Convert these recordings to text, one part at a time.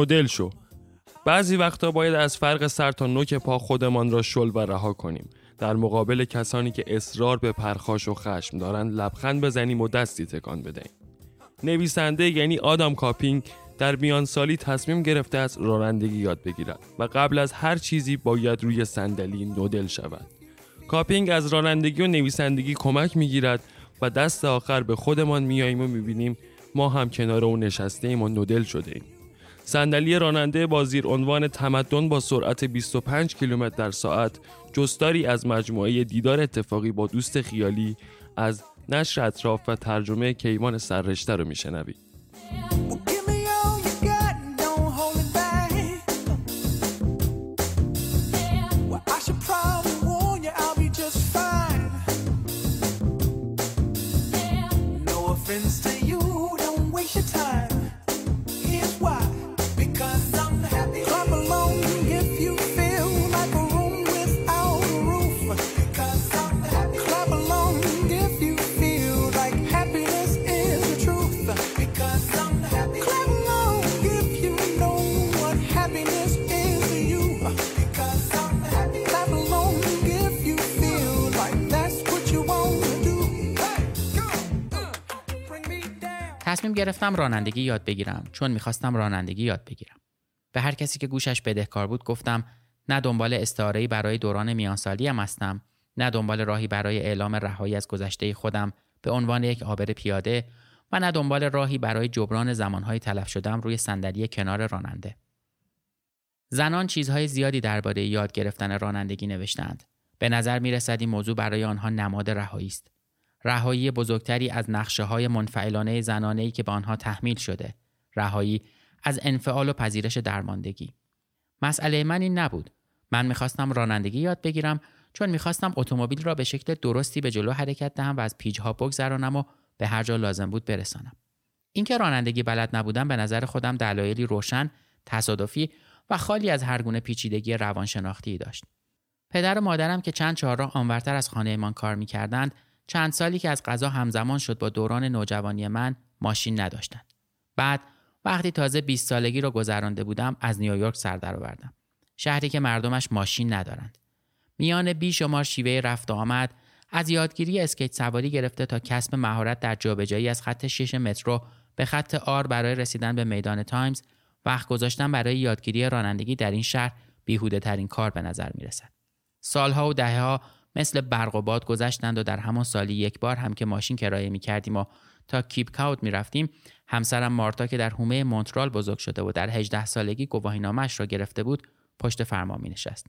نودل شو. بعضی وقتا باید از فرق سر تا نوک پا خودمان را شل و رها کنیم. در مقابل کسانی که اصرار به پرخاش و خشم دارند لبخند بزنیم و دستی تکان بدهیم. نویسنده یعنی آدام کاپینگ در میان سالی تصمیم گرفته است رانندگی یاد بگیرد و قبل از هر چیزی باید روی صندلی نودل شود. کاپینگ از رانندگی و نویسندگی کمک می‌گیرد و دست آخر به خودمان میاییم و می‌بینیم ما هم کنار او نشسته ایم و نودل شده ایم صندلی راننده با زیر عنوان تمدن با سرعت 25 کیلومتر در ساعت جستاری از مجموعه دیدار اتفاقی با دوست خیالی از نشر اطراف و ترجمه کیوان سررشته رو میشنوید. گرفتم رانندگی یاد بگیرم چون می‌خواستم رانندگی یاد بگیرم. به هر کسی که گوشش بدهکار بود گفتم نه دنبال استعاره‌ای برای دوران میانسالیم هستم نه دنبال راهی برای اعلام رهایی از گذشته خودم به عنوان یک عابر پیاده و نه دنبال راهی برای جبران زمانهای تلف شدم روی صندلی کنار راننده. زنان چیزهای زیادی درباره یاد گرفتن رانندگی نوشتند. به نظر می رسد این موضوع برای آنها نماد رهایی است. رهایی بزرگتری از نقشه های منفعلانه زنانه‌ای که به آنها تحمیل شده. رهایی از انفعال و پذیرش درماندگی. مسئله من این نبود. من می‌خواستم رانندگی یاد بگیرم چون می‌خواستم اتومبیل را به شکل درستی به جلو حرکت دهم و از پیجها بگذرانم و به هر جا لازم بود برسانم. اینکه رانندگی بلد نبودم به نظر خودم دلایلی روشن، تصادفی و خالی از هر گونه پیچیدگی روانشناختی داشت. پدر و مادرم که چند چهارراه آنورتر از خانهمان کار می‌کردند چند سالی که از قضا همزمان شد با دوران نوجوانی من ماشین نداشتند. بعد وقتی تازه 20 سالگی را گذرانده بودم از نیویورک سر درآوردم. شهری که مردمش ماشین ندارند. میان بیشمار شیوه رفت و آمد از یادگیری اسکیت سواری گرفته تا کسب مهارت در جابجایی از خط شش مترو به خط R برای رسیدن به میدان تایمز وقت گذاشتن برای یادگیری رانندگی در این شهر بیهوده ترین کار به نظر می رسد. سالها و دهه ها مثل برق و باد گذشتند و در همان سالی یک بار هم که ماشین کرایه می کردیم و تا کیپ کاوت می رفتیم همسرم مارتا که در حومه مونترال بزرگ شده و در 18 سالگی گواهینامه‌اش را گرفته بود پشت فرمان می نشست.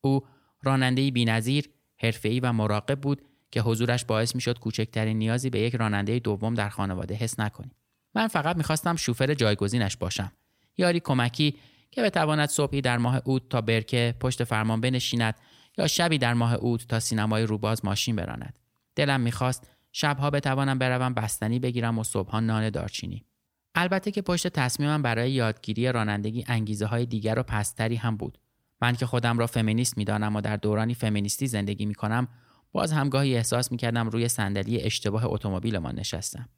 او رانندهی بی‌نظیر، حرفه‌ای و مراقب بود که حضورش باعث می‌شد کوچکترین نیازی به یک راننده دوم در خانواده حس نکنیم. من فقط می‌خواستم شوفر جایگزینش باشم. یاری کمکی که بتواند صبحی در ماه اوت تا برکه پشت فرمان بنشیند یا شبی در ماه اوت تا سینمای روباز ماشین براند. دلم می‌خواست شبها بتوانم بروم بستنی بگیرم و صبحها نان دارچینی. البته که پشت تصمیمم برای یادگیری رانندگی انگیزه های دیگر و پستری هم بود. من که خودم را فمینیست می‌دانم و در دورانی فمینیستی زندگی می کنم باز هم گاهی احساس می کردم روی صندلی اشتباه اتومبیلمان نشستم.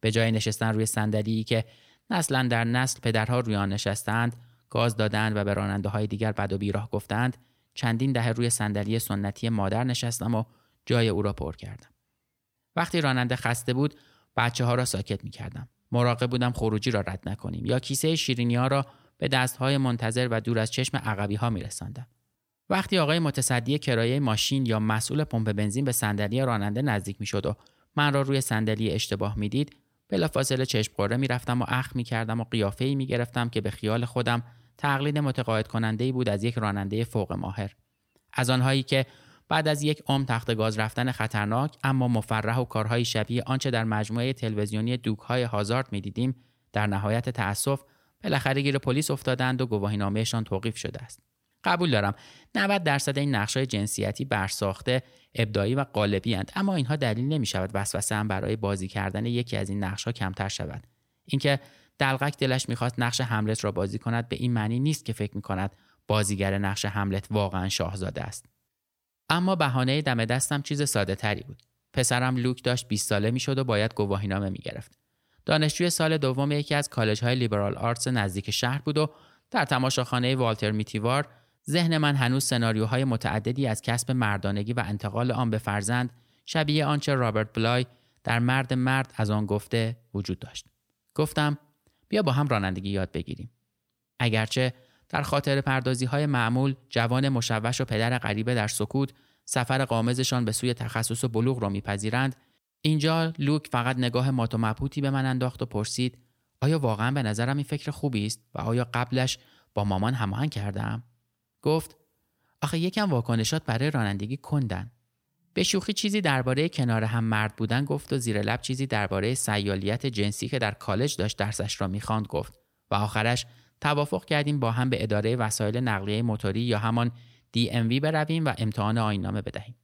به جای نشستن روی صندلی که نسلا در نسل پدرها روی آن نشستند، گاز دادند و به راننده های دیگر بد و بیراه گفتند، چندین دهه روی صندلی سنتی مادر نشستم و جای او را پر کردم. وقتی راننده خسته بود، بچه ها را ساکت می کردم. مراقب بودم خروجی را رد نکنیم یا کیسه شیرینی ها را به دستهای منتظر و دور از چشم عقبی ها می رسندم. وقتی آقای متصدی کرایه ماشین یا مسئول پمپ بنزین به صندلی راننده نزدیک می شد و من را روی صندلی اشتباه می دید، بلافاصله چشم قره می‌رفتم و اخ می‌کردم و قیافه ای می‌گرفتم که به خیال خودم تقلید متقاعد کننده ای بود از یک راننده فوق ماهر. از آنهایی که بعد از یک عمر تخت گاز رفتن خطرناک اما مفرح و کارهای شبیه آنچه در مجموعه تلویزیونی دوکهای هازارد می‌دیدیم در نهایت تأسف بالاخره گیر پلیس افتادند و گواهینامهشان توقیف شده است. قبول دارم 90 درصد این نقشای جنسیتی برساخته ابداعی و قالبی اند اما اینها دلیل نمی شود وسوسه هم برای بازی کردن یکی از این نقشها کمتر شود. اینکه دلغک دلش می‌خواست نقش حملت را بازی کند به این معنی نیست که فکر می‌کند بازیگر نقش حملت واقعا شاهزاده است. اما بهانه دم دستم چیز ساده تری بود. پسرم لوک داشت 20 ساله می‌شد و باید گواهینامه می‌گرفت. دانشجوی سال دوم یکی از کالج های لیبرال آرتس نزدیک شهر بود و در تماشاخانه والتر میتیوار ذهن من هنوز سناریوهای متعددی از کسب مردانگی و انتقال آن به فرزند شبیه آنچه رابرت بلای در مرد مرد از آن گفته وجود داشت. گفتم بیا با هم رانندگی یاد بگیریم. اگرچه در خاطر پردازی های معمول جوان مشوش و پدر غریبه در سکوت سفر قامزشان به سوی تخصص و بلوغ را میپذیرند اینجا لوک فقط نگاه مات و مبهوتی به من انداخت و پرسید آیا واقعا به نظرم این فکر خوبی است و آیا قبلش با مامان هماهنگ کردم گفت آخه یکم واکنشات برای رانندگی کندن به شوخی چیزی درباره کنار هم مرد بودن گفت و زیر لب چیزی درباره سیالیت جنسی که در کالج داشت درسش را می‌خواند گفت و آخرش توافق کردیم با هم به اداره وسایل نقلیه موتوری یا همان DMV برویم و امتحان آینامه بدهیم.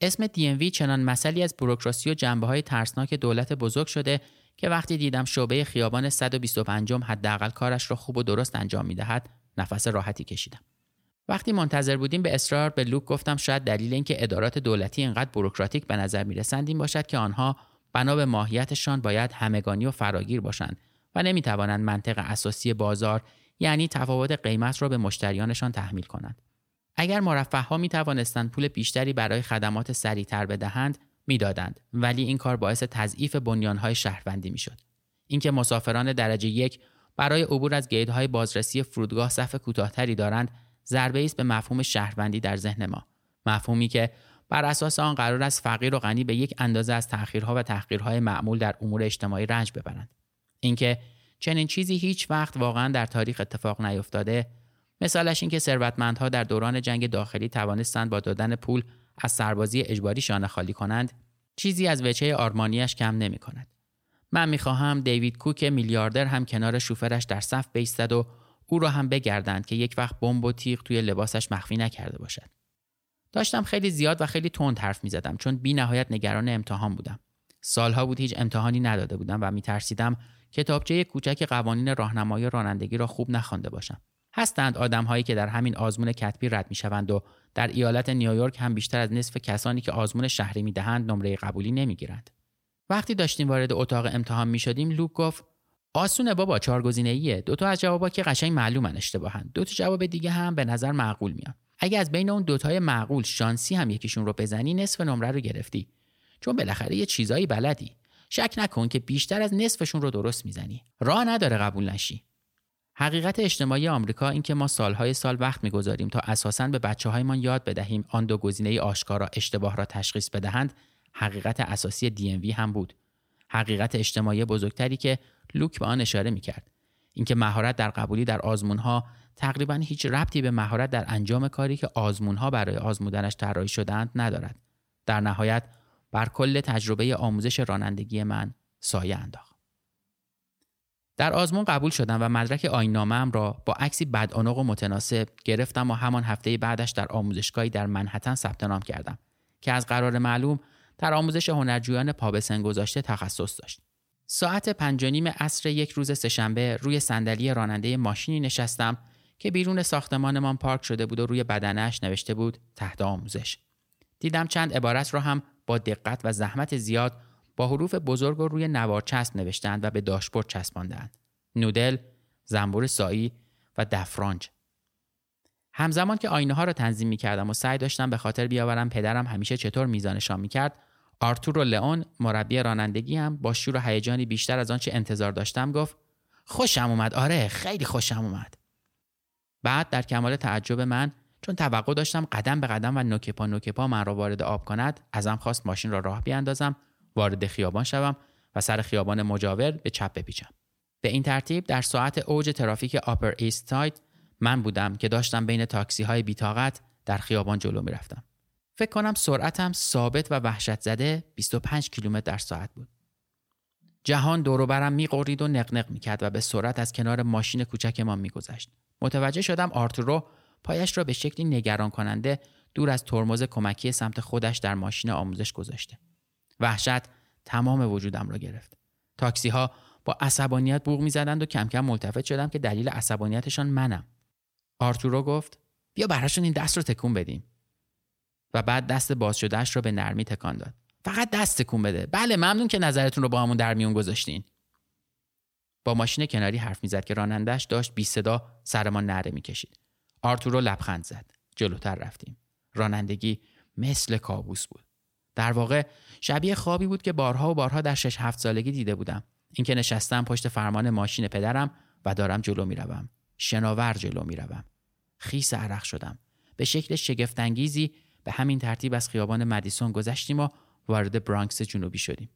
اسم DMV چنان مسئله از بروکراسی و جنبه های ترسناک دولت بزرگ شده که وقتی دیدم شعبه خیابان 125 حداقل کارش را خوب و درست انجام می‌دهد نفس راحتی کشیدم. وقتی منتظر بودیم به اصرار به لوک گفتم شاید دلیل اینکه ادارات دولتی اینقدر بروکراتیک به نظر می‌رسند این باشد که آنها بنا به ماهیتشان باید همگانی و فراگیر باشند و نمی‌توانند منطق اساسی بازار یعنی تفاوت قیمت را به مشتریانشان تحمیل کنند. اگر مرفه ها می توانستند پول بیشتری برای خدمات سریعتر بدهند می‌دادند ولی این کار باعث تضعیف بنیانهای شهروندی می‌شد اینکه مسافران درجه یک برای عبور از گیتهای بازرسی فرودگاه صف کوتاهتری دارند ضربه است به مفهوم شهروندی در ذهن ما مفهومی که بر اساس آن قرار است فقیر و غنی به یک اندازه از تأخیرها و تحقیرهای معمول در امور اجتماعی رنج ببرند اینکه چنین چیزی هیچ وقت واقعا در تاریخ اتفاق نیفتاده مثالش اینکه ثروتمندها در دوران جنگ داخلی توانستند با دادن پول از سربازی اجباری شانه خالی کنند چیزی از وچه آرمانیش کم نمی کند. من می‌خواهم دیوید کوک میلیاردر هم کنار شوفرش در صف بیستد و او را هم بگردند که یک وقت بمب و تیغ توی لباسش مخفی نکرده باشد. داشتم خیلی زیاد و خیلی تند حرف می زدم چون بی نهایت نگران امتحان بودم. سالها بود هیچ امتحانی نداده بودم و میترسیدم کتابچه کوچک قوانین راهنمایی رانندگی را خوب نخوانده باشم. هستند آدمهایی که در همین آزمون کتبی رد می‌شوند و در ایالت نیویورک هم بیشتر از نصف کسانی که آزمون شهری می‌دهند نمره قبولی نمی‌گیرند. وقتی داشتیم وارد اتاق امتحان می شدیم لوک گفت آسونه بابا چهار گزینه ایه دو تا از جوابا که قشنگ معلومن اشتباهن دو تا جواب دیگه هم به نظر معقول میان. اگه از بین اون دوتای معقول شانسی هم یکیشون رو بزنی نصف نمره رو گرفتی. چون بالاخره یه چیزایی بلدی. شک نکن که بیشتر از نصفشون رو درست می‌زنی. راه نداره قبول نشی. حقیقت اجتماعی آمریکا این که ما سالهای سال وقت می‌گذاریم تا اساساً به بچه هایمان یاد بدهیم آن دو گزینه آشکارا اشتباه را تشخیص بدهند حقیقت اساسی DMV هم بود. حقیقت اجتماعی بزرگتری که لوک به آن اشاره می‌کرد. اینکه مهارت در قبولی در آزمونها تقریبا هیچ ربطی به مهارت در انجام کاری که آزمونها برای آزمودنش طراحی شدهاند ندارد. در نهایت بر کل تجربه آموزش رانندگی من سایه انداخت. در آزمون قبول شدم و مدرک آینامه‌ام را با عکسی بدعنق و متناسب گرفتم و همان هفته بعدش در آموزشگاهی در منحتن ثبت نام کردم که از قرار معلوم در آموزش هنرجویان پا به سن گذاشته تخصص داشت. ساعت پنج نیم عصر یک روز سهشنبه روی صندلی راننده ماشینی نشستم که بیرون ساختمانمان پارک شده بود و روی بدنش نوشته بود تحت آموزش. دیدم چند عبارت را هم با دقت و زحمت زیاد با حروف بزرگ و روی نوار چسب نوشتند و به داشبورد چسباندند. نودل، زنبور سایی و دفرانج. همزمان که آینه ها را تنظیم می کردم و سعی داشتم به خاطر بیاورم پدرم همیشه چطور میزانشان می کرد آرتور و لئون مربی رانندگی هم با شور و هیجانی بیشتر از آنچه انتظار داشتم گفت خوشم اومد آره خیلی خوشم اومد. بعد در کمال تعجب من چون توقع داشتم قدم به قدم و نوکپا نوکپا من را وارد آب کند ازم خواست ماشین را راه بیاندازم وارد خیابان شوم و سر خیابان مجاور به چپ بپیچم. به این ترتیب در ساعت اوج ترافیک آپر ایست ساید من بودم که داشتم بین تاکسی های بی‌طاقت در خیابان جلو می‌رفتم. فکر کنم سرعتم ثابت و وحشت زده 25 کیلومتر در ساعت بود. جهان دور برم می‌غرید و نقنق می‌کرد و به سرعت از کنار ماشین کوچکمان میگذشت. متوجه شدم آرتورو پایش را به شکلی نگران کننده دور از ترمز کمکی سمت خودش در ماشین آموزش گذاشته. وحشت تمام وجودم را گرفت. تاکسی ها با عصبانیت بوغ می‌زدند و کم کم ملتفت شدم که دلیل عصبانیتشان منم. آرتورو گفت بیا براشون این دست رو تکون بدیم. و بعد دست باز شدهش را به نرمی تکان داد. فقط دست تکون بده. بله ممنون که نظرتون رو با همون در میون گذاشتین. با ماشین کناری حرف می‌زد که رانندش داشت بی صدا سر ما نره می‌کشید. آرتورو لبخند زد. جلوتر رفتیم. رانندگی مثل کابوس بود. در واقع شبیه خوابی بود که بارها و بارها در شش هفت سالگی دیده بودم. اینکه نشستم پشت فرمان ماشین پدرم و دارم جلو می‌روم. شناور جلو می‌روم. خیس عرق شدم. به شکل شگفتانگیزی به همین ترتیب از خیابان مدیسون گذشتیم و وارد برانکس جنوبی شدیم.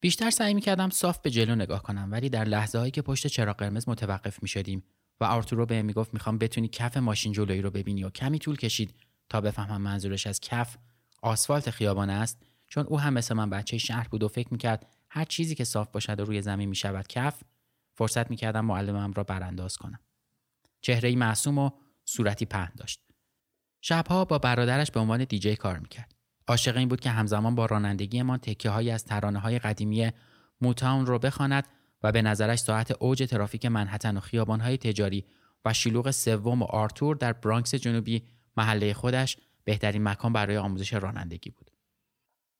بیشتر سعی می‌کردم صاف به جلو نگاه کنم ولی در لحظه هایی که پشت چراغ قرمز متوقف می شدیم و آرتورو به می‌گفت می‌خوام بتونی کف ماشین جلویی رو ببینی و کمی طول کشید تا بفهمم منظورش از کف آسفالت خیابان است چون او هم مثل من بچه شهر بود و فکر می‌کرد هر چیزی که صاف باشد و روی زمین می‌شود کف فرصت می‌کردم معلمم را برانداز کنم. چهره معصوم و صورتی پهن داشت. شبها با برادرش به عنوان دیجی کار می‌کرد عاشق این بود که همزمان با رانندگی ما تکه های از ترانه های قدیمی موتاون رو بخواند و به نظرش ساعت اوج ترافیک منحتن و خیابان های تجاری و شلوغ سوم و آرتور در برانکس جنوبی محله خودش بهترین مکان برای آموزش رانندگی بود.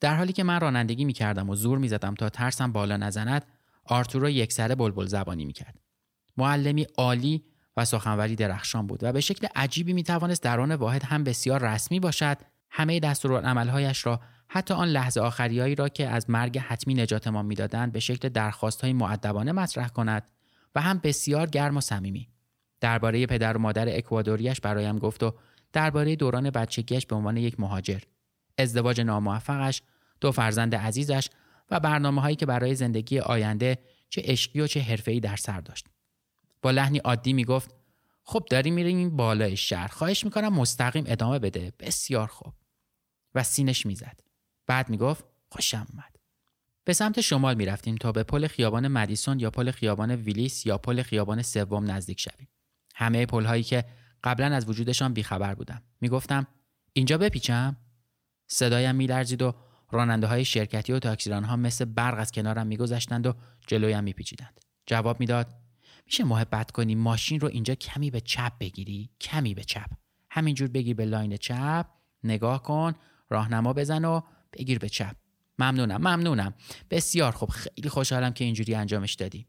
در حالی که من رانندگی می‌کردم و زور می‌زدم تا ترسم بالا نزند، آرتور را یکسره بلبل زبانی می‌کرد. معلمی عالی و سخنوری درخشان بود و به شکل عجیبی می‌توانست در آن واحد هم بسیار رسمی باشد همه دستورالعملهایش را حتی آن لحظه آخریایی را که از مرگ حتمی نجاتمان می‌دادند به شکل درخواست های معدبانه مطرح کند و هم بسیار گرم و صمیمی. درباره پدر و مادر اکوادوریش برایم گفت و درباره دوران بچگیش به عنوان یک مهاجر. ازدواج ناموفقش دو فرزند عزیزش و برنامه هایی که برای زندگی آینده چه عشقی و چه حرفه‌ای در سر داشت. با لحنی عادی می‌گفت خب داری میریم بالای شهر خواهش می‌کنم مستقیم ادامه بده بسیار خوب. و سینش می‌زد. بعد می‌گفت خوشم اومد. به سمت شمال می‌رفتیم تا به پل خیابان مدیسون یا پل خیابان ویلیس یا پل خیابان سوم نزدیک شویم. همه پل هایی که قبلا از وجودشان بیخبر بودم. می‌گفتم اینجا بپیچم؟ صدایم میلرزید و راننده های شرکتی و تاکسیران ها مثل برق از کنارم میگذشتند و جلویم میپیچیدند. جواب می‌داد میشه محبت کنی ماشین رو اینجا کمی به چپ بگیری؟ کمی به چپ. همینجور بگیر به لاین چپ نگاه کن راهنما بزن و بگیر به چپ. ممنونم ممنونم. بسیار خوب خیلی خوشحالم که اینجوری انجامش دادی.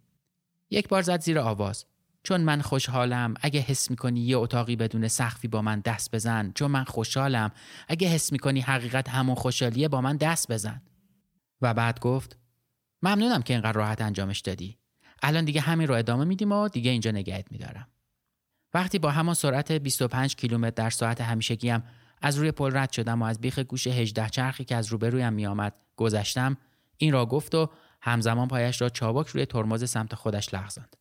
یک بار زد زیر آواز. چون من خوشحالم اگه حس می‌کنی یه اتاقی بدون سخفی با من دست بزن چون من خوشحالم. اگه حس می‌کنی حقیقت همون خوشحالیه با من دست بزن. و بعد گفت ممنونم که اینقدر راحت انجامش دادی. الان دیگه همین رو ادامه میدیم و دیگه اینجا نگهت میدارم. وقتی با همان سرعت 25 کیلومتر در ساعت همیشگی هم از روی پل رد شدم و از بیخ گوش 18 چرخی که از روبرویم میآمد گذشتم این را گفت و همزمان پایش را چابک روی ترمز سمت خودش لغزاند.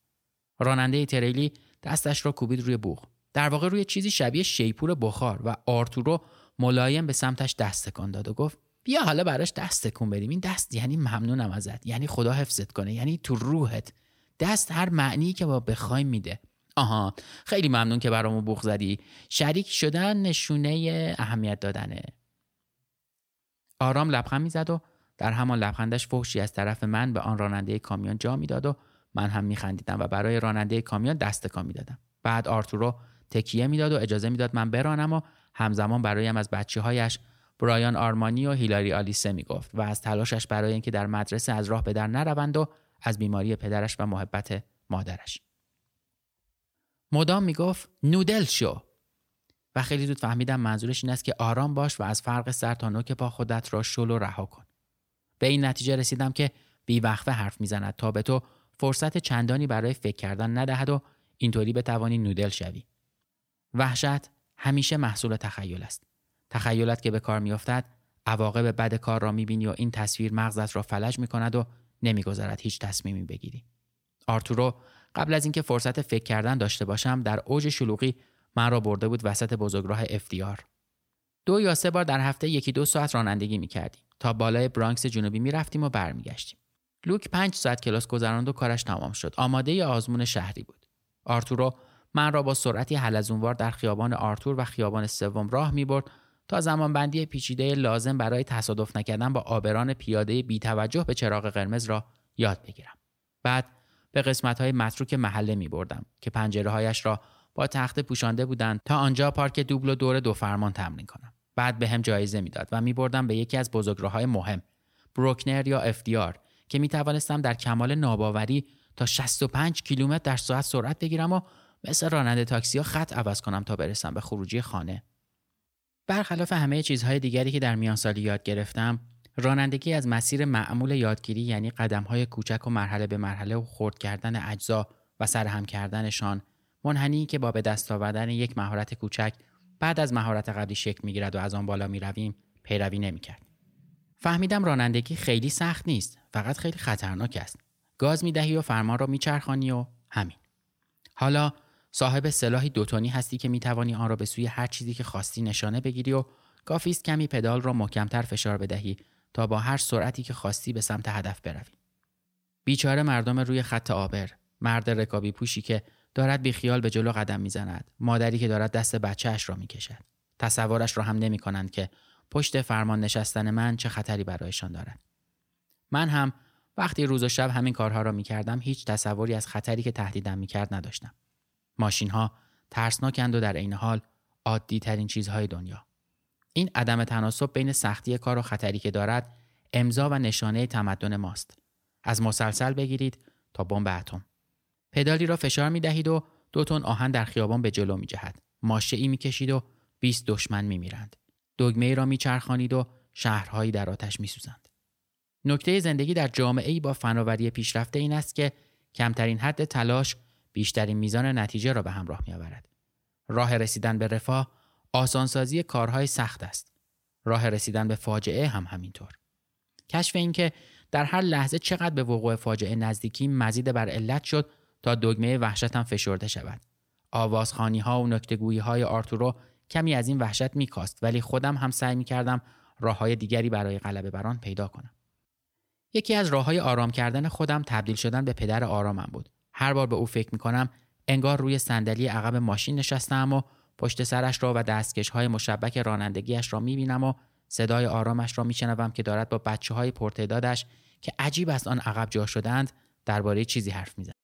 راننده تریلی دستش را کوبید روی بوغ. در واقع روی چیزی شبیه شیپور بخار و آرتورو ملایم به سمتش دست تکان داد و گفت بیا حالا براش دست تکون بدیم. این دست یعنی ممنونم ازت. یعنی خدا حفظت کنه. یعنی تو روحت. دست هر معنی که با بخوایم میده. آها خیلی ممنون که برامو بوخ زدی. شریک شدن نشونه اهمیت دادنه. آرام لبخند می‌زد و در همان لبخندش فحشی از طرف من به آن راننده کامیون جا می‌داد و من هم میخندیدم و برای راننده کامیون دست کام می‌دادم. بعد آرتورو تکیه می‌داد و اجازه می‌داد من برانم و همزمان برایم از بچه هایش برایان آرمانی و هیلاری آلیسه می‌گفت و از تلاشش برای اینکه در مدرسه از راه به در نروند و از بیماری پدرش و محبت مادرش. مدام می‌گفت نودل شو. و خیلی زود فهمیدم منظورش این است که آرام باش و از فرق سر تا نوک پا خودت را شل و رها کن. به این نتیجه رسیدم که بیوقفه حرف می‌زند تا به تو فرصت چندانی برای فکر کردن ندهد و اینطوری بتوانی نودل شوی. وحشت همیشه محصول تخیل است. تخیلات که به کار میافتد عواقب بد کار را می‌بینی و این تصویر مغزت را فلج می‌کند و نمی‌گذارد هیچ تصمیمی بگیری. آرتورو قبل از اینکه فرصت فکر کردن داشته باشم در اوج شلوغی من را برده بود وسط بزرگراه افتیار دو یا سه بار در هفته یکی دو ساعت رانندگی می‌کردیم تا بالای برانکس جنوبی می‌رفتیم و برمیگشتیم. لوک پنج ساعت کلاس گذراند و کارش تمام شد. آماده آزمون شهری بود. آرتورو من را با سرعتی حلزونوار در خیابان آرتور و خیابان سوم راه می‌برد تا زمانبندی پیچیده لازم برای تصادف نکردن با آبران پیاده بی توجه به چراغ قرمز را یاد بگیرم. بعد به قسمت های متروک محله می بردم که پنجره هایش را با تخت پوشانده بودند تا آنجا پارک دوبل و دور دو فرمان تمرین کنم. بعد به هم جایزه می‌داد و می بردم به یکی از های مهم بروکنر یا FDR که می توانستم در کمال ناباوری تا 65 کیلومتر در ساعت سرعت بگیرم و مثل راننده تاکسی ها خط عوض کنم تا برسم به خروجی خانه. برخلاف همه چیزهای دیگری که در میان سالی یاد گرفتم، رانندگی از مسیر معمول یادگیری یعنی قدمهای کوچک و مرحله به مرحله و خرد کردن اجزا و سرهم کردنشان منحنی که با به دست آوردن یک مهارت کوچک بعد از مهارت قبلی شکل می‌گیرد و از آن بالا می‌رویم پیروی نمی‌کرد. فهمیدم رانندگی خیلی سخت نیست فقط خیلی خطرناک است. گاز می‌دهی و فرمان را میچرخانی و همین. حالا صاحب سلاحی دوتونی هستی که می‌توانی آن را به سوی هر چیزی که خواستی نشانه بگیری و کافی است کمی پدال را محکمتر فشار بدهی تا با هر سرعتی که خواستی به سمت هدف بروی. بیچاره مردم روی خط آبر، مرد رکابی پوشی که دارد بیخیال به جلو قدم می‌زند، مادری که دارد دست بچهش را می‌کشد. تصورش را هم نمی کنند که پشت فرمان نشستن من چه خطری برایشان دارد. من هم وقتی روز و شب همین کارها را می‌کردم هیچ تصوری از خطری که تهدیدم می‌کرد نداشتم. ماشین ها ترسناکند و در عین حال عادی ترین چیزهای دنیا. این عدم تناسب بین سختی کار و خطری که دارد امضا و نشانه تمدن ماست. از مسلسل بگیرید تا بمب اتم. پدالی را فشار می دهید و دو تن آهن در خیابان به جلو می جهد. ماشه ای می کشید و 20 دشمن می میرند. دگمه را می چرخانید و شهرهایی در آتش می سوزند. نکته زندگی در جامعه ای با فناوری پیشرفته این است که کمترین حد تلاش بیشترین میزان نتیجه را به همراه می آورد. راه رسیدن به رفاه آسانسازی کارهای سخت است. راه رسیدن به فاجعه هم همینطور. کشف اینکه در هر لحظه چقدر به وقوع فاجعه نزدیکی مزید بر علت شد تا دگمه وحشتم فشرده شود. آوازخانی ها و نکتگویی های آرتورو کمی از این وحشت میکاست ولی خودم هم سعی می کردم راه های دیگری برای غلبه بر آن پیدا کنم. یکی از راه های آرام کردن خودم تبدیل شدن به پدر آرامم بود. هر بار به او فکر می کنم انگار روی صندلی عقب ماشین نشستم و پشت سرش را و دستکش های مشبک رانندگیش را می بینم و صدای آرامش را میشنوم که دارد با بچه های پرتعدادش که عجیب است آن عقب جا شدند درباره چیزی حرف می‌زنند.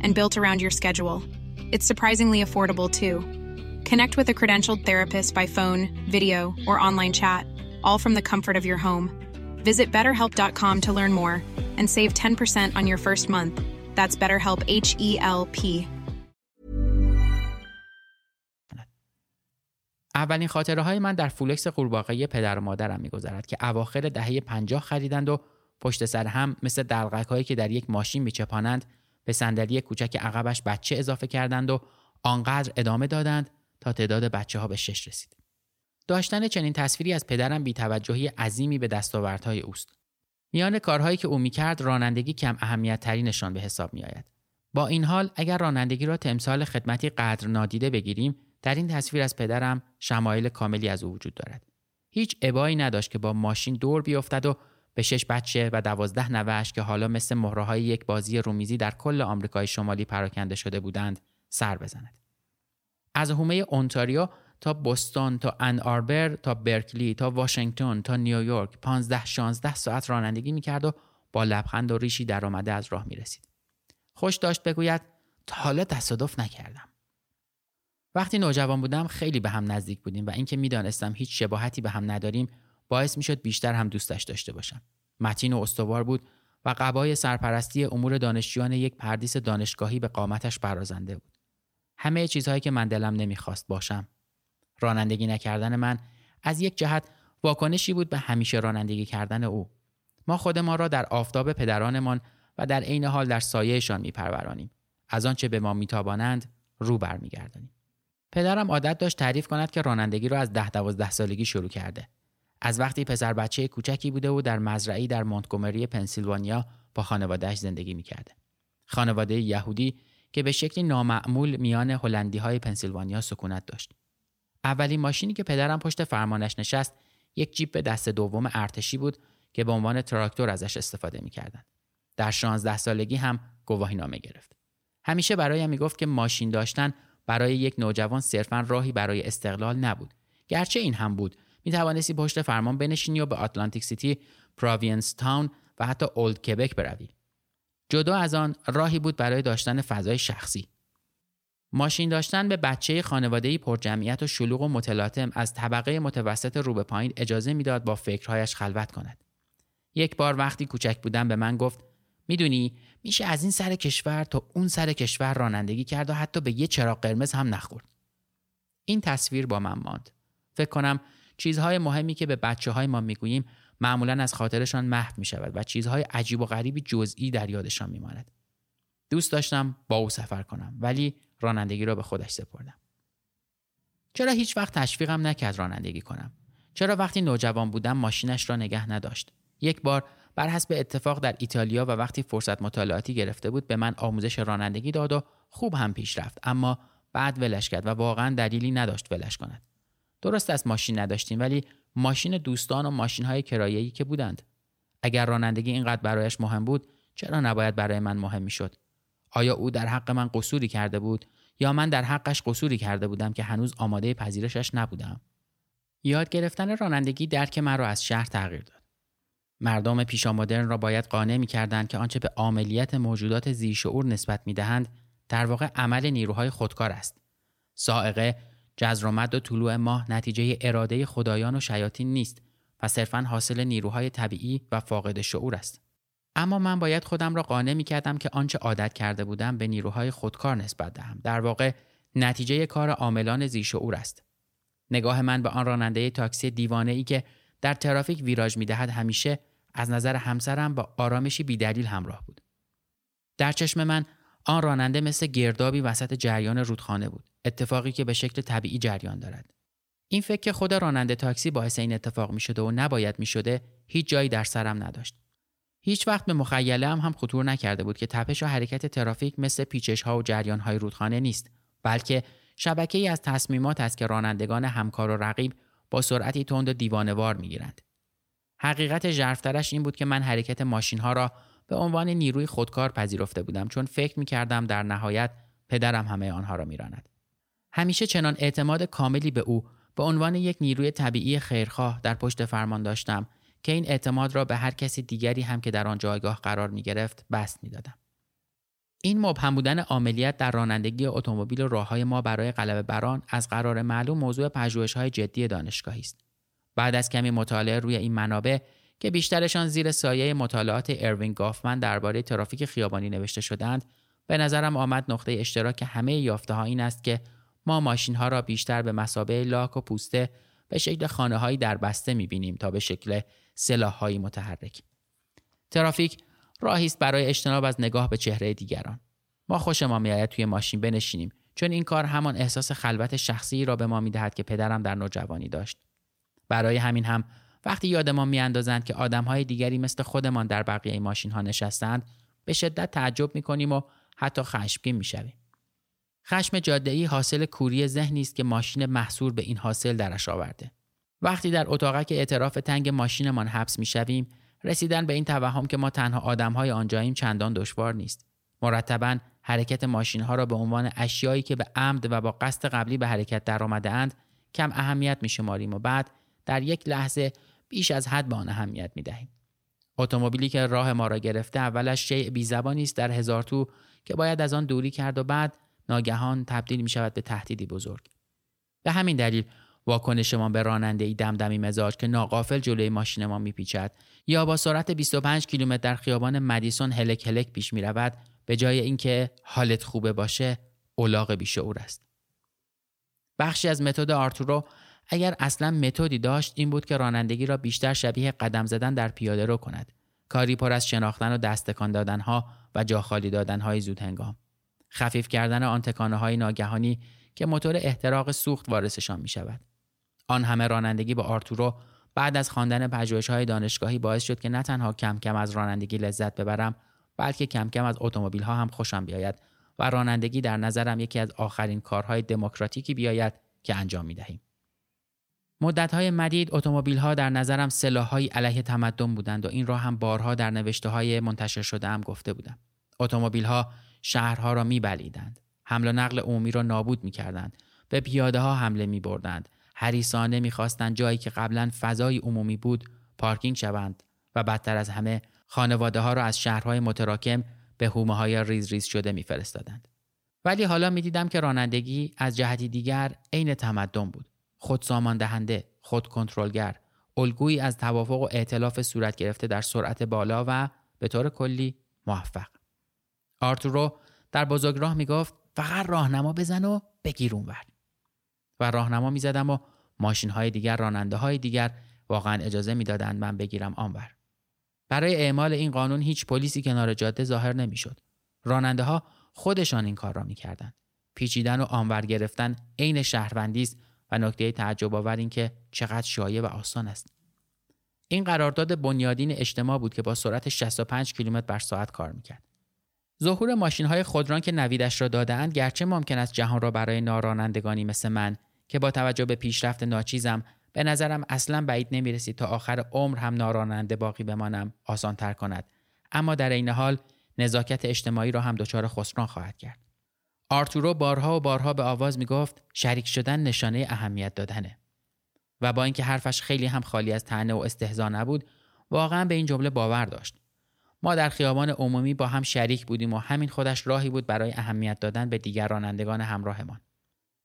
and built around your schedule. It's surprisingly affordable too. Connect with a credentialed therapist by phone, video, or online chat, all from the comfort of your home. Visit betterhelp.com to learn more and save 10% on your first month. That's BetterHelp H E L P. اولین خاطره های من در فولکس قورباغه پدر و مادرم میگذرد که اواخر دهه 50 خریدند و پشت سر هم مثل دلغک هایی که در یک ماشین میچپانند به صندلی کوچک عقبش بچه اضافه کردند و آنقدر ادامه دادند تا تعداد بچه ها به شش رسید. داشتن چنین تصویری از پدرم بیتوجهی عظیمی به دستاوردهای اوست. میان کارهایی که او می‌کرد رانندگی کم اهمیت ترینشان به حساب میآید. با این حال اگر رانندگی را تمثال خدمتی قدر نادیده بگیریم در این تصویر از پدرم شمایل کاملی از او وجود دارد. هیچ ابایی نداشت که با ماشین دور بیفتد و به شش بچه و دوازده نوهش که حالا مثل مهره یک بازی رومیزی در کل آمریکای شمالی پراکنده شده بودند سر بزند. از هومه اونتاریو تا بوستون تا ان آربر تا برکلی تا واشنگتن تا نیویورک 15 16 ساعت رانندگی می‌کرد و با لبخند و ریشی درآمده از راه می رسید. خوش داشت بگوید تا حالا تصادف نکردم. وقتی نوجوان بودم خیلی به هم نزدیک بودیم و اینکه می‌دانستم هیچ شباهتی به هم نداریم باعث می‌شد بیشتر هم دوستش داشته باشم. متین و استوار بود و قبای سرپرستی امور دانشجویان یک پردیس دانشگاهی به قامتش برازنده بود. همه چیزهایی که من دلم نمی‌خواست باشم. رانندگی نکردن من از یک جهت واکنشی بود به همیشه رانندگی کردن او. ما خودمان را در آفتاب پدرانمان و در عین حال در سایهشان میپرورانیم. از آنچه به ما میتابانند رو برمیگردانیم. پدرم عادت داشت تعریف کند که رانندگی را از ده دوازده سالگی شروع کرده. از وقتی پسر بچه کوچکی بوده و در مزرعی در مونتگومری پنسیلوانیا با خانوادهش زندگی می‌کرده. خانواده یهودی که به شکلی نامعمول میان هلندی های پنسیلوانیا سکونت داشت. اولین ماشینی که پدرم پشت فرمانش نشست یک جیپ دست دوم ارتشی بود که به عنوان تراکتور ازش استفاده می‌کردند. در 16 سالگی هم گواهی نامه گرفت. همیشه برایم می‌گفت که ماشین داشتن برای یک نوجوان صرفا راهی برای استقلال نبود. گرچه این هم بود می توانستی پشت فرمان بنشینی و به آتلانتیک سیتی پراوینس تاون و حتی اولد کبک بروی. جدا از آن راهی بود برای داشتن فضای شخصی. ماشین داشتن به بچه خانواده پرجمعیت و شلوغ و متلاطم از طبقه متوسط رو به پایین اجازه می‌داد با فکرهایش خلوت کند. یک بار وقتی کوچک بودم به من گفت می‌دونی میشه از این سر کشور تا اون سر کشور رانندگی کرد و حتی به یه چراغ قرمز هم نخورد. این تصویر با من ماند. فکر کنم چیزهای مهمی که به بچه های ما می‌گوییم معمولا از خاطرشان محو می شود و چیزهای عجیب و غریبی جزئی در یادشان میماند. دوست داشتم با او سفر کنم ولی رانندگی را به خودش سپردم. چرا هیچ وقت تشویقم نکرد رانندگی کنم؟ چرا وقتی نوجوان بودم ماشینش را نگه نداشت؟ یک بار بر حسب اتفاق در ایتالیا و وقتی فرصت مطالعاتی گرفته بود به من آموزش رانندگی داد و خوب هم پیش رفت اما بعد ولش کرد و واقعا دلیلی نداشت ولش کند. درست از ماشین نداشتیم ولی ماشین دوستان و ماشین های کرایه‌ای که بودند. اگر رانندگی اینقدر برایش مهم بود چرا نباید برای من مهم می‌شد آیا او در حق من قصوری کرده بود یا من در حقش قصوری کرده بودم که هنوز آماده پذیرشش نبودم؟ یاد گرفتن رانندگی درک من را از شهر تغییر داد. مردم پیشا مدرن را باید قانع می کردند که آنچه به عملیات موجودات زیرشعور نسبت می دهند در واقع عمل نیروهای خودکار است. سائقه، جزر و و طلوع ماه نتیجه اراده خدایان و شیاطین نیست و صرفا حاصل نیروهای طبیعی و فاقد شعور است. اما من باید خودم را قانع می کردم که آنچه عادت کرده بودم به نیروهای خودکار نسبت دهم. در واقع نتیجه کار عاملان زیرشعور است. نگاه من به آن راننده تاکسی دیوانه ای که در ترافیک ویراژ می دهد همیشه از نظر همسرم با آرامشی بیدلیل همراه بود. در چشم من آن راننده مثل گردابی وسط جریان رودخانه بود. اتفاقی که به شکل طبیعی جریان دارد. این فکر که خود راننده تاکسی باعث این اتفاق می شده و نباید می شده هیچ جایی در سرم نداشت. هیچ وقت به مخیله هم, هم خطور نکرده بود که تپش و حرکت ترافیک مثل پیچش ها و جریان های رودخانه نیست بلکه شبکه ای از تصمیمات است که رانندگان همکار و رقیب با سرعتی تند و دیوانوار می‌گیرند. حقیقت ژرفترش این بود که من حرکت ماشین ها را به عنوان نیروی خودکار پذیرفته بودم چون فکر می کردم در نهایت پدرم همه آنها را میراند. همیشه چنان اعتماد کاملی به او به عنوان یک نیروی طبیعی خیرخواه در پشت فرمان داشتم که این اعتماد را به هر کسی دیگری هم که در آن جایگاه قرار می گرفت بست می دادم. این مبهم بودن عملیات در رانندگی اتومبیل و راههای ما برای غلبه بران از قرار معلوم موضوع پژوهش‌های جدی دانشگاهی است. بعد از کمی مطالعه روی این منابع که بیشترشان زیر سایه مطالعات اروین گافمن درباره ترافیک خیابانی نوشته شدند به نظرم آمد نقطه اشتراک همه یافته ها این است که ما ماشین ها را بیشتر به مسابه لاک و پوسته به شکل خانه هایی در بسته می بینیم تا به شکل سلاح های متحرک. ترافیک راهی است برای اجتناب از نگاه به چهره دیگران. ما خوشمان میآید توی ماشین بنشینیم چون این کار همان احساس خلوت شخصی را به ما می‌دهد که پدرم در نوجوانی داشت. برای همین هم وقتی یادمان میاندازند که آدمهای دیگری مثل خودمان در بقیه ماشین ها نشستند به شدت تعجب می‌کنیم و حتی خشمگین می‌شویم خشم جاده حاصل کوری ذهنی است که ماشین محصور به این حاصل درش آورده وقتی در اتاقک اعتراف تنگ ماشینمان حبس می‌شویم رسیدن به این توهم که ما تنها آدمهای آنجاییم چندان دشوار نیست مرتبا حرکت ماشین ها را به عنوان اشیایی که به عمد و با قصد قبلی به حرکت درآمده اند کم اهمیت میشماریم و بعد در یک لحظه بیش از حد به آن اهمیت می دهیم. اتومبیلی که راه ما را گرفته اولش شیء بی زبانی است در هزار تو که باید از آن دوری کرد و بعد ناگهان تبدیل می شود به تهدیدی بزرگ. به همین دلیل واکنشمان به راننده ای دمدمی مزاج که ناقافل جلوی ماشین ما میپیچد یا با سرعت 25 کیلومتر در خیابان مدیسون هلک هلک پیش می رود به جای اینکه حالت خوبه باشه اولاغ بیشعور است. بخشی از متد آرتورو اگر اصلا متدی داشت این بود که رانندگی را بیشتر شبیه قدم زدن در پیاده رو کند. کاری پر از شناختن و دستکان دادنها و جاخالی دادنهای زود هنگام خفیف کردن آن تکانه های ناگهانی که موتور احتراق سوخت وارثشان می شود. آن همه رانندگی با آرتورو بعد از خواندن های دانشگاهی باعث شد که نه تنها کم کم از رانندگی لذت ببرم بلکه کم کم از اتومبیل ها هم خوشم بیاید و رانندگی در نظرم یکی از آخرین کارهای دموکراتیکی بیاید که انجام می دهیم. مدت های مدید اتومبیل ها در نظرم سلاح های علیه تمدن بودند و این را هم بارها در نوشته های منتشر شده هم گفته بودم. اتومبیل ها شهرها را می بلیدند. حمل و نقل عمومی را نابود می کردند. به پیاده ها حمله می بردند. حریسانه می خواستند جایی که قبلا فضای عمومی بود پارکینگ شوند و بدتر از همه خانواده ها را از شهرهای متراکم به هومه های ریز ریز شده میفرستادند. ولی حالا می دیدم که رانندگی از جهتی دیگر عین تمدن بود. خود سامان دهنده، خود کنترلگر، الگویی از توافق و ائتلاف صورت گرفته در سرعت بالا و به طور کلی موفق. آرتورو در بزرگراه می گفت فقط راهنما بزن و بگیر اونور. و راهنما می زدم و ماشین های دیگر راننده های دیگر واقعا اجازه می‌دادند من بگیرم آنور. برای اعمال این قانون هیچ پلیسی کنار جاده ظاهر نمی‌شد. راننده ها خودشان این کار را می‌کردند. پیچیدن و آنور گرفتن عین شهروندی است و نکته تعجب آور این که چقدر شایع و آسان است. این قرارداد بنیادین اجتماع بود که با سرعت 65 کیلومتر بر ساعت کار می‌کرد. ظهور ماشین های خودران که نویدش را دادهاند گرچه ممکن است جهان را برای نارانندگانی مثل من که با توجه به پیشرفت ناچیزم به نظرم اصلا بعید نمی رسید تا آخر عمر هم ناراننده باقی بمانم آسان تر کند. اما در این حال نزاکت اجتماعی را هم دچار خسران خواهد کرد. آرتورو بارها و بارها به آواز می گفت شریک شدن نشانه اهمیت دادنه. و با اینکه حرفش خیلی هم خالی از تنه و استهزا نبود واقعا به این جمله باور داشت. ما در خیابان عمومی با هم شریک بودیم و همین خودش راهی بود برای اهمیت دادن به دیگر رانندگان همراهمان.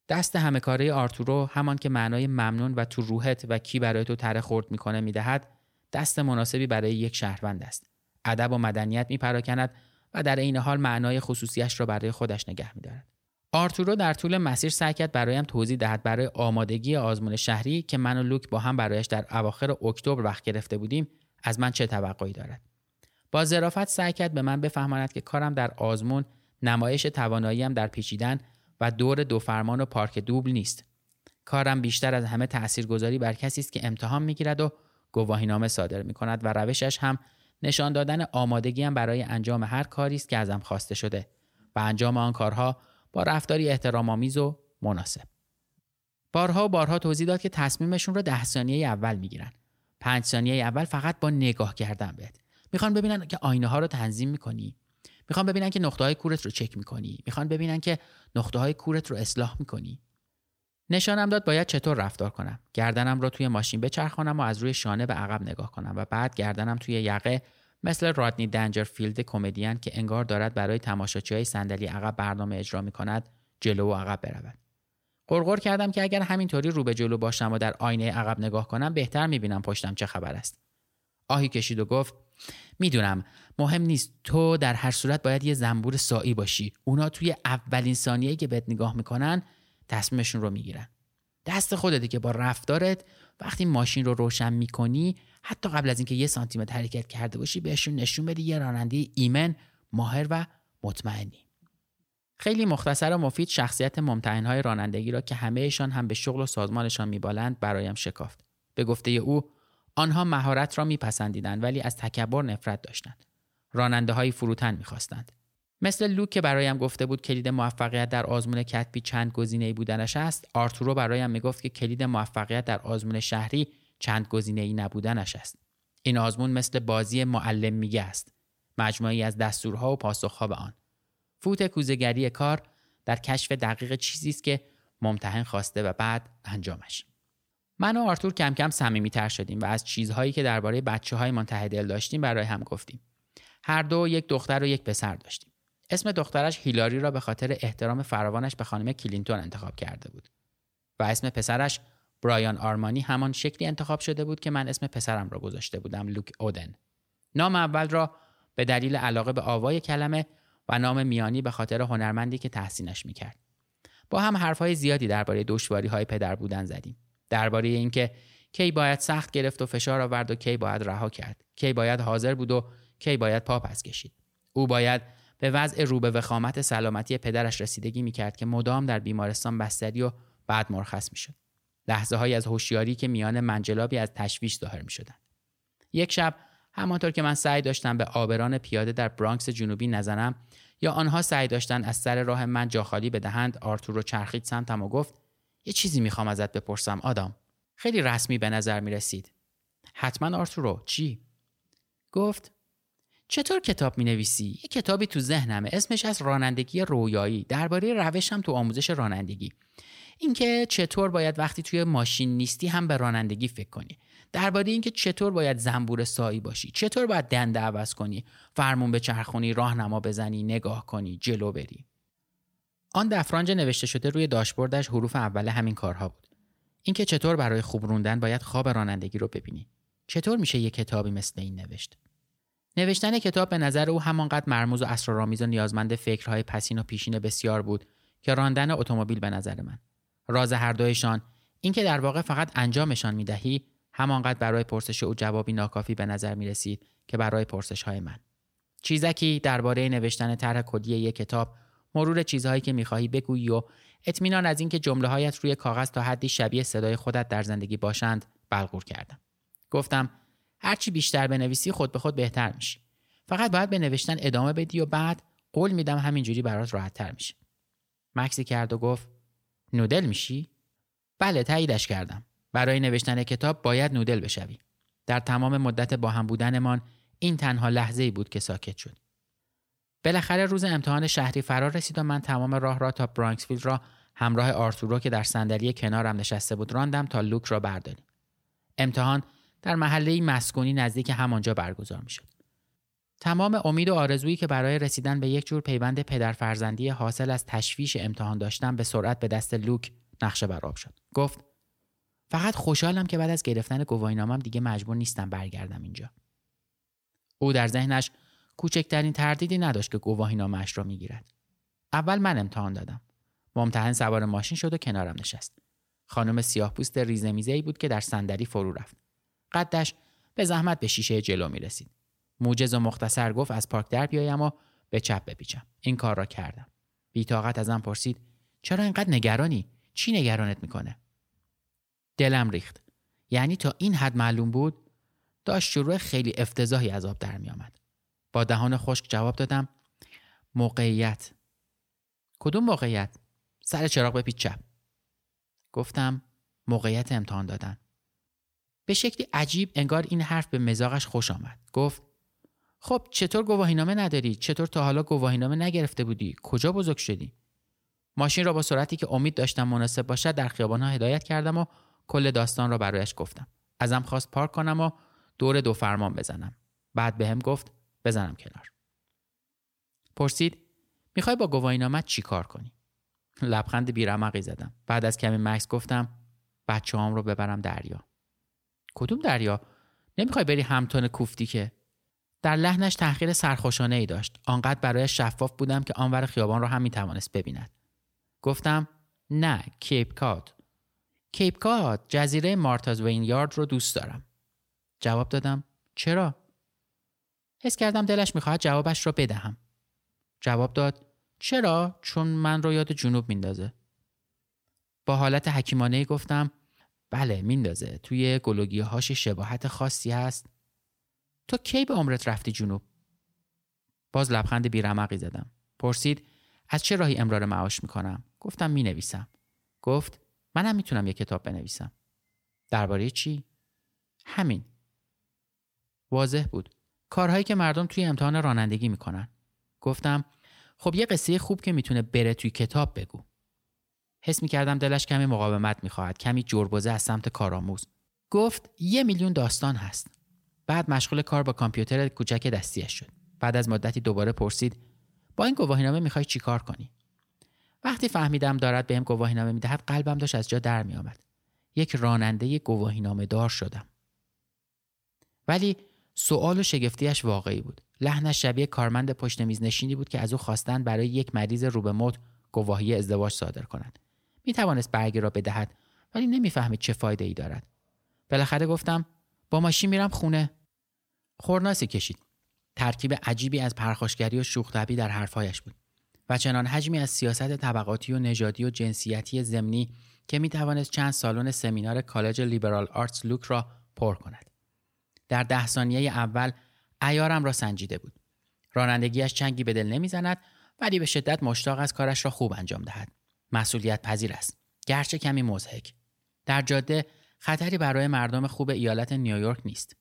دست همه کاره آرتورو همان که معنای ممنون و تو روحت و کی برای تو تره خورد می‌کنه می‌دهد دست مناسبی برای یک شهروند است. ادب و مدنیت میپراکند و در عین حال معنای خصوصیش را برای خودش نگه میدارد. آرتورو در طول مسیر سعی کرد برایم توضیح دهد برای آمادگی آزمون شهری که من و لوک با هم برایش در اواخر اکتبر وقت گرفته بودیم از من چه توقعی دارد؟ با ظرافت سعی کرد به من بفهماند که کارم در آزمون نمایش تواناییم در پیچیدن و دور دو فرمان و پارک دوبل نیست. کارم بیشتر از همه تاثیرگذاری بر کسی است که امتحان می‌گیرد و گواهینامه صادر می کند و روشش هم نشان دادن آمادگیم برای انجام هر کاری است که ازم خواسته شده و انجام آن کارها با رفتاری احترامآمیز و مناسب. بارها و بارها توضیح داد که تصمیمشون رو ده ثانیه اول می‌گیرن. پنج ثانیه اول فقط با نگاه کردن بهت. می‌خوان ببینن که آینه ها رو تنظیم می‌کنی. می‌خوان ببینن که نقطه های کورت رو چک می‌کنی. می‌خوان ببینن که نقطه های کورت رو اصلاح می‌کنی. نشانم داد باید چطور رفتار کنم. گردنم رو توی ماشین بچرخانم و از روی شانه به عقب نگاه کنم و بعد گردنم توی یقه مثل رادنی دنجرفیلد کمدین که انگار دارد برای تماشاچی های صندلی عقب برنامه اجرا می کند جلو و عقب برود. قرقر کردم که اگر همینطوری رو به جلو باشم و در آینه عقب نگاه کنم بهتر می‌بینم پشتم چه خبر است. آهی کشید و گفت می‌دونم مهم نیست. تو در هر صورت باید یه زنبور سایی باشی. اونا توی اولین ثانیه‌ای که بهت نگاه می‌کنن تصمیمشون رو می‌گیرن. دست خودته که با رفتارت وقتی ماشین رو روشن می‌کنی حتی قبل از اینکه یه سانتیمتر حرکت کرده باشی بهشون نشون بدی یه راننده ایمن ماهر و مطمئنی. خیلی مختصر و مفید شخصیت ممتحنهای رانندگی را که همهشان هم به شغل و سازمانشان میبالند برایم شکافت. به گفته او آنها مهارت را میپسندیدند ولی از تکبر نفرت داشتند. راننده های فروتن می‌خواستند. مثل لوک که برایم گفته بود کلید موفقیت در آزمون کتبی چند گزینه بودنش است آرتورو برایم می‌گفت که کلید موفقیت در آزمون شهری چند گزینه ای نبودنش است. این آزمون مثل بازی معلم میگه است. مجموعی از دستورها و پاسخها به آن. فوت کوزگری کار در کشف دقیق چیزی است که ممتحن خواسته و بعد انجامش. من و آرتور کم کم صمیمیتر شدیم و از چیزهایی که درباره بچه های من دل داشتیم برای هم گفتیم. هر دو یک دختر و یک پسر داشتیم. اسم دخترش هیلاری را به خاطر احترام فراوانش به خانم کلینتون انتخاب کرده بود و اسم پسرش برایان آرمانی همان شکلی انتخاب شده بود که من اسم پسرم را گذاشته بودم لوک اودن نام اول را به دلیل علاقه به آوای کلمه و نام میانی به خاطر هنرمندی که تحسینش می‌کرد با هم حرفهای زیادی درباره دشواری های پدر بودن زدیم درباره اینکه کی باید سخت گرفت و فشار آورد و کی باید رها کرد. کی باید حاضر بود و کی باید پا پس کشید. او باید به وضع رو به وخامت سلامتی پدرش رسیدگی می‌کرد که مدام در بیمارستان بستری و بعد مرخص می‌شد. لحظه های از هوشیاری که میان منجلابی از تشویش ظاهر می شدن. یک شب همانطور که من سعی داشتم به آبران پیاده در برانکس جنوبی نزنم یا آنها سعی داشتن از سر راه من جاخالی بدهند آرتور رو چرخید سمتم و گفت یه چیزی می‌خوام ازت بپرسم آدم. خیلی رسمی به نظر می رسید حتما آرتورو. چی؟ گفت چطور کتاب می نویسی؟ یه کتابی تو ذهنمه. اسمش از رانندگی رویایی. درباره روشم تو آموزش رانندگی. اینکه چطور باید وقتی توی ماشین نیستی هم به رانندگی فکر کنی. درباره اینکه چطور باید زنبور سایی باشی. چطور باید دنده عوض کنی. فرمون به چرخونی راهنما بزنی نگاه کنی جلو بری. آن دفرانج نوشته شده روی داشبوردش حروف اول همین کارها بود. اینکه چطور برای خوب روندن باید خواب رانندگی رو ببینی. چطور میشه یه کتابی مثل این نوشت؟ نوشتن کتاب به نظر او همانقدر مرموز و اسرارآمیز و نیازمند فکرهای پسین و پیشین بسیار بود که راندن اتومبیل به نظر من. راز هر دویشان اینکه در واقع فقط انجامشان می‌دهی همانقدر برای پرسش او جوابی ناکافی به نظر می رسید که برای پرسش های من. چیزکی درباره نوشتن طرح کدی یک کتاب مرور چیزهایی که می‌خواهی بگویی و اطمینان از اینکه جمله هایت روی کاغذ تا حدی شبیه صدای خودت در زندگی باشند بلغور کردم. گفتم هرچی بیشتر بنویسی خود به خود بهتر میشی. فقط باید به نوشتن ادامه بدی و بعد قول میدم همینجوری برات راحت تر میشه. مکسی کرد و گفت نودل میشی؟ بله تاییدش کردم. برای نوشتن کتاب باید نودل بشوی. در تمام مدت با هم بودنمان این تنها لحظه ای بود که ساکت شد. بالاخره روز امتحان شهری فرار رسید و من تمام راه را تا برانکسفیلد را همراه آرتورو که در صندلی کنارم نشسته بود راندم تا لوک را برداریم. امتحان در محله مسکونی نزدیک همانجا برگزار می شد. تمام امید و آرزویی که برای رسیدن به یک جور پیوند پدر فرزندی حاصل از تشویش امتحان داشتم به سرعت به دست لوک نقشه براب شد. گفت فقط خوشحالم که بعد از گرفتن گواهینامم دیگه مجبور نیستم برگردم اینجا. او در ذهنش کوچکترین تردیدی نداشت که گواهینامهاش را می‌گیرد. اول من امتحان دادم. ممتحن سوار ماشین شد و کنارم نشست. خانم سیاه پوست ریزه ای بود که در صندلی فرو رفت. قدش به زحمت به شیشه جلو می رسید. موجز و مختصر گفت از پارک در بیایم و به چپ بپیچم. این کار را کردم. بیتاقت ازم پرسید چرا اینقدر نگرانی؟ چی نگرانت می‌کنه؟ دلم ریخت. یعنی تا این حد معلوم بود داشت شروع خیلی افتضاحی از آب در می آمد. با دهان خشک جواب دادم موقعیت. کدوم موقعیت؟ سر چراغ بپیچ چپ گفتم موقعیت امتحان دادن. به شکلی عجیب انگار این حرف به مزاقش خوش آمد. گفت خب چطور گواهینامه نداری؟ چطور تا حالا گواهینامه نگرفته بودی؟ کجا بزرگ شدی؟ ماشین را با سرعتی که امید داشتم مناسب باشد در خیابانها هدایت کردم و کل داستان را برایش گفتم. ازم خواست پارک کنم و دور دو فرمان بزنم. بعد به گفت بزنم کنار. پرسید می‌خوای با گواهینامت چی کار کنی؟ لبخند بیرمقی زدم. بعد از کمی مکس گفتم بچه هم رو ببرم دریا. کدوم دریا؟ نمی‌خوای بری همتون کوفتی که؟ در لحنش تحقیر سرخوشانه ای داشت. آنقدر برای شفاف بودم که آنور خیابان را هم می‌توانست ببیند. گفتم نه کیپ کات. کیپ کات جزیره مارتاز وین یارد رو دوست دارم. جواب دادم چرا؟ حس کردم دلش می‌خواهد جوابش را بدهم. جواب داد چرا؟ چون من رو یاد جنوب میندازه. با حالت حکیمانه گفتم بله میندازه. توی گلوگی هاش شباهت خاصی هست. تو کی به عمرت رفتی جنوب؟ باز لبخند بیرمقی زدم. پرسید از چه راهی امرار معاش می‌کنم؟ گفتم می‌نویسم. گفت منم می‌تونم یه کتاب بنویسم. درباره چی؟ همین. واضح بود. کارهایی که مردم توی امتحان رانندگی می‌کنن. گفتم خب یه قصه خوب که می‌تونه بره توی کتاب بگو. حس می‌کردم دلش کمی مقاومت می‌خواهد کمی جربزه از سمت کارآموز. گفت یه میلیون داستان هست. بعد مشغول کار با کامپیوتر کوچک دستیش شد. بعد از مدتی دوباره پرسید با این گواهینامه می‌خوای چیکار کنی؟ وقتی فهمیدم دارد بهم گواهینامه می‌دهد قلبم داشت از جا در میآمد یک راننده گواهینامه دار شدم. ولی سوال و شگفتیش واقعی بود. لحنش شبیه کارمند پشت میز نشینی بود که از او خواستند برای یک مریض رو به موت گواهی ازدواج صادر کند. می توانست برگی را بدهد ولی نمی‌فهمید چه فایده ای دارد. بالاخره گفتم با ماشین میرم خونه. خورناسی کشید. ترکیب عجیبی از پرخاشگری و شوخطبی در حرفهایش بود. و چنان حجمی از سیاست طبقاتی و نژادی و جنسیتی زمینی که می توانست چند سالن سمینار کالج لیبرال آرتس لوک را پر کند. در ده ثانیه اول ایارم را سنجیده بود. رانندگیش چنگی به دل نمی‌زند ولی به شدت مشتاق از کارش را خوب انجام دهد. مسئولیت پذیر است. گرچه کمی مزهک. در جاده خطری برای مردم خوب ایالت نیویورک نیست.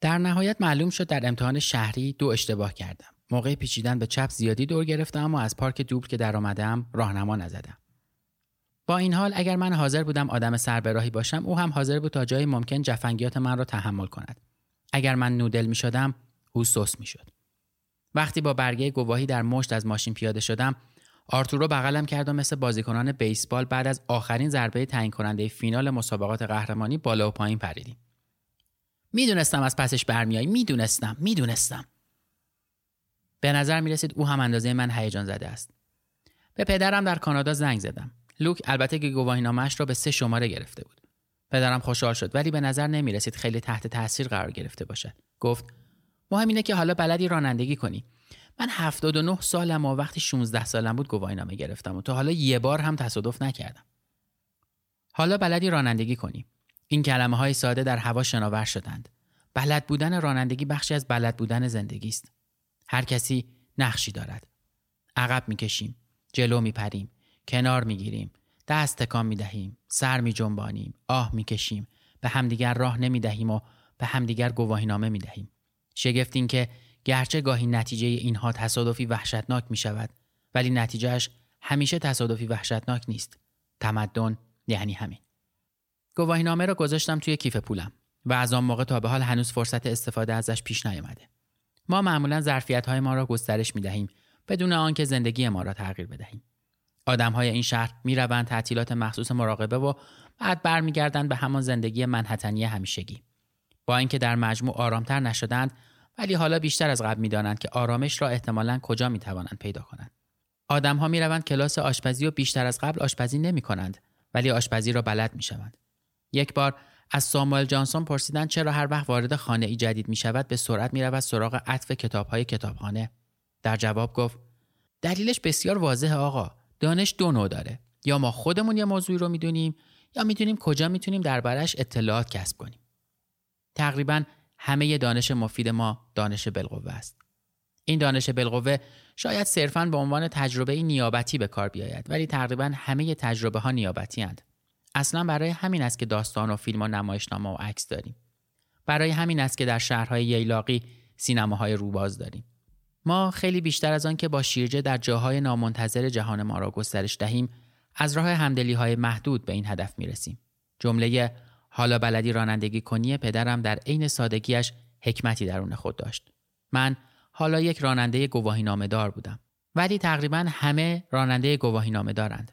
در نهایت معلوم شد در امتحان شهری دو اشتباه کردم. موقع پیچیدن به چپ زیادی دور گرفتم و از پارک دوبل که در آمدم راهنما نزدم. با این حال اگر من حاضر بودم آدم سربراهی باشم او هم حاضر بود تا جای ممکن جفنگیات من را تحمل کند. اگر من نودل می شدم او سوس می شد. وقتی با برگه گواهی در مشت از ماشین پیاده شدم آرتورو بغلم کرد و مثل بازیکنان بیسبال بعد از آخرین ضربه تعیین کننده فینال مسابقات قهرمانی بالا و پایین پریدیم. می‌دونستم از پسش برمیایی می‌دونستم می‌دونستم به نظر می رسید او هم اندازه من هیجان زده است به پدرم در کانادا زنگ زدم لوک البته که گواهینامهاش را به سه شماره گرفته بود. پدرم خوشحال شد ولی به نظر نمی رسید خیلی تحت تاثیر قرار گرفته باشد. گفت مهم اینه که حالا بلدی رانندگی کنی. من 79 سالم و وقتی 16 سالم بود گواهینامه گرفتم و تا حالا یه بار هم تصادف نکردم. حالا بلدی رانندگی کنی. این کلمه های ساده در هوا شناور شدند. بلد بودن رانندگی بخشی از بلد بودن زندگی است. هر کسی نقشی دارد. عقب می‌کشیم، جلو میپریم، کنار می‌گیریم، دست تکان می‌دهیم، سر میجنبانیم، آه می‌کشیم، به همدیگر راه نمی‌دهیم و به همدیگر گواهینامه می‌دهیم. شگفت این که گرچه گاهی نتیجه اینها تصادفی وحشتناک می شود ولی نتیجهش همیشه تصادفی وحشتناک نیست. تمدن یعنی همین. گواهینامه را گذاشتم توی کیف پولم و از آن موقع تا به حال هنوز فرصت استفاده ازش پیش نیامده. ما معمولا ظرفیت های ما را گسترش می دهیم بدون آنکه زندگی ما را تغییر بدهیم. آدم های این شهر می روند تعطیلات مخصوص مراقبه و بعد برمیگردند به همان زندگی منحتنی همیشگی. با اینکه در مجموع آرامتر نشدند ولی حالا بیشتر از قبل می‌دانند که آرامش را احتمالا کجا می توانند پیدا کنند. آدم ها می روند کلاس آشپزی و بیشتر از قبل آشپزی نمی کنند ولی آشپزی را بلد می شوند. یک بار از ساموئل جانسون پرسیدن چرا هر وقت وارد خانه ای جدید می شود به سرعت می رود سراغ عطف کتاب های کتابخانه در جواب گفت دلیلش بسیار واضحه آقا دانش دو نوع داره. یا ما خودمون یه موضوعی رو می‌دونیم یا می‌دونیم کجا می‌تونیم دربارش اطلاعات کسب کنیم. تقریبا همه دانش مفید ما دانش بالقوه است. این دانش بالقوه شاید صرفا به عنوان تجربه نیابتی به کار بیاید ولی تقریبا همه تجربه ها نیابتی هند. اصلا برای همین است که داستان و فیلم و نمایشنامه و عکس داریم. برای همین است که در شهرهای ییلاقی سینماهای روباز داریم. ما خیلی بیشتر از آن که با شیرجه در جاهای نامنتظر جهان ما را گسترش دهیم از راه همدلی های محدود به این هدف می رسیم. جمله حالا بلدی رانندگی کنی پدرم در عین سادگیش حکمتی درون خود داشت. من حالا یک راننده گواهی نامه دار بودم. ولی تقریبا همه راننده گواهی نامه دارند.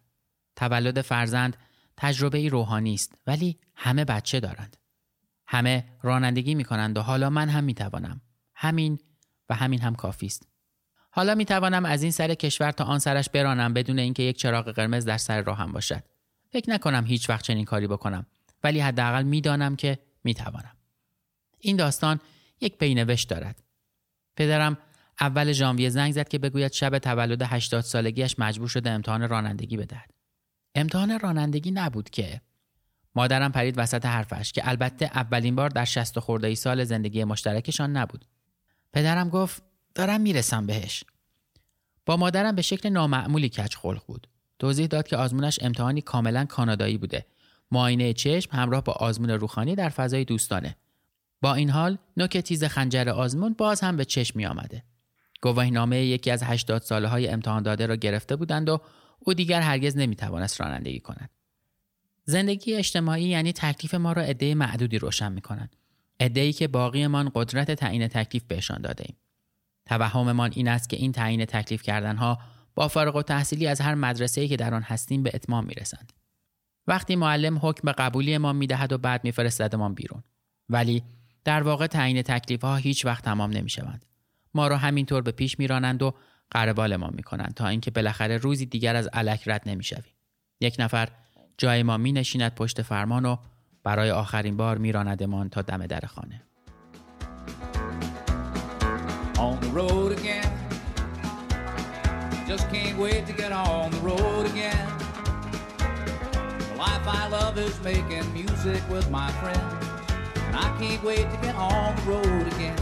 تولد فرزند تجربه ای روحانی است ولی همه بچه دارند. همه رانندگی می کنند و حالا من هم می توانم. همین و همین هم کافی است. حالا می توانم از این سر کشور تا آن سرش برانم بدون اینکه یک چراغ قرمز در سر راهم باشد. فکر نکنم هیچ وقت چنین کاری بکنم ولی حداقل می‌دانم که می توانم. این داستان یک پینوشت دارد. پدرم اول ژانویه زنگ زد که بگوید شب تولد 80 سالگیش مجبور شده امتحان رانندگی بدهد. امتحان رانندگی نبود که مادرم پرید وسط حرفش که البته اولین بار در شست خورده ای سال زندگی مشترکشان نبود. پدرم گفت دارم می‌رسم بهش. با مادرم به شکل نامعمولی کچ خلق بود. توضیح داد که آزمونش امتحانی کاملا کانادایی بوده. معاینه چشم همراه با آزمون روخانی در فضای دوستانه. با این حال نوک تیز خنجر آزمون باز هم به چشم می آمده. گواهینامه یکی از 80 ساله های امتحان داده را گرفته بودند و او دیگر هرگز نمی‌توانست رانندگی کند زندگی اجتماعی یعنی تکلیف ما را عده معدودی روشن می‌کنند عدهای که باقیمان قدرت تعیین تکلیف بهشان داده ایم توهممان این است که این تعیین تکلیف کردنها با فارغ و تحصیلی از هر مدرسه‌ای که در آن هستیم به اتمام می‌رسند. وقتی معلم حکم به قبولی ما می‌دهد و بعد میفرستدمان بیرون. ولی در واقع تعیین تکلیف ها هیچ وقت تمام نمی‌شوند. ما را همینطور به پیش میرانند و قربال ما می‌کنند تا اینکه بالاخره روزی دیگر از علک رد نمی‌شویم. یک نفر جای ما می نشیند پشت فرمان و برای آخرین بار میراندمان تا دم در خانه. on the road again. Just can't wait to get on the road again. The life I love is making music with my friends. And I can't wait to get on the road again.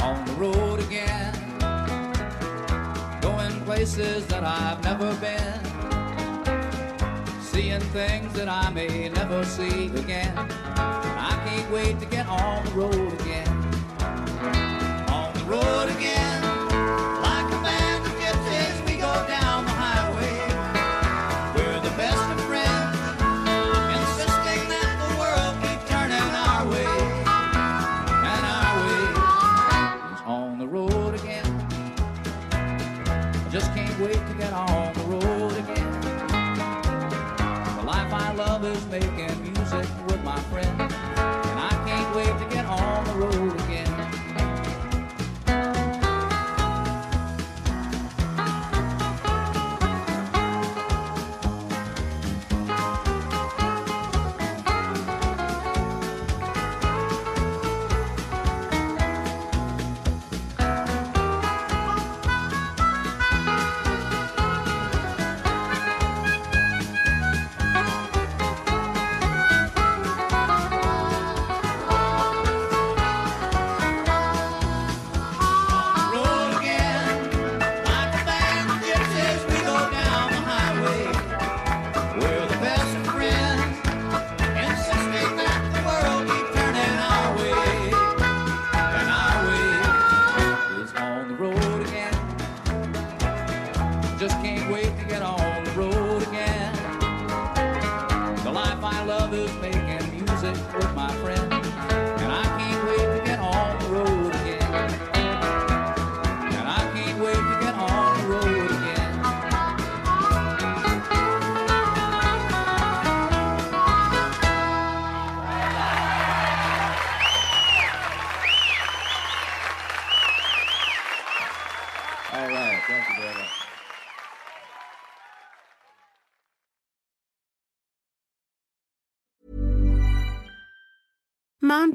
On the road again. Going places that I've never been. Seeing things that I may never see again. I can't wait to get on the road again on the road again. friend.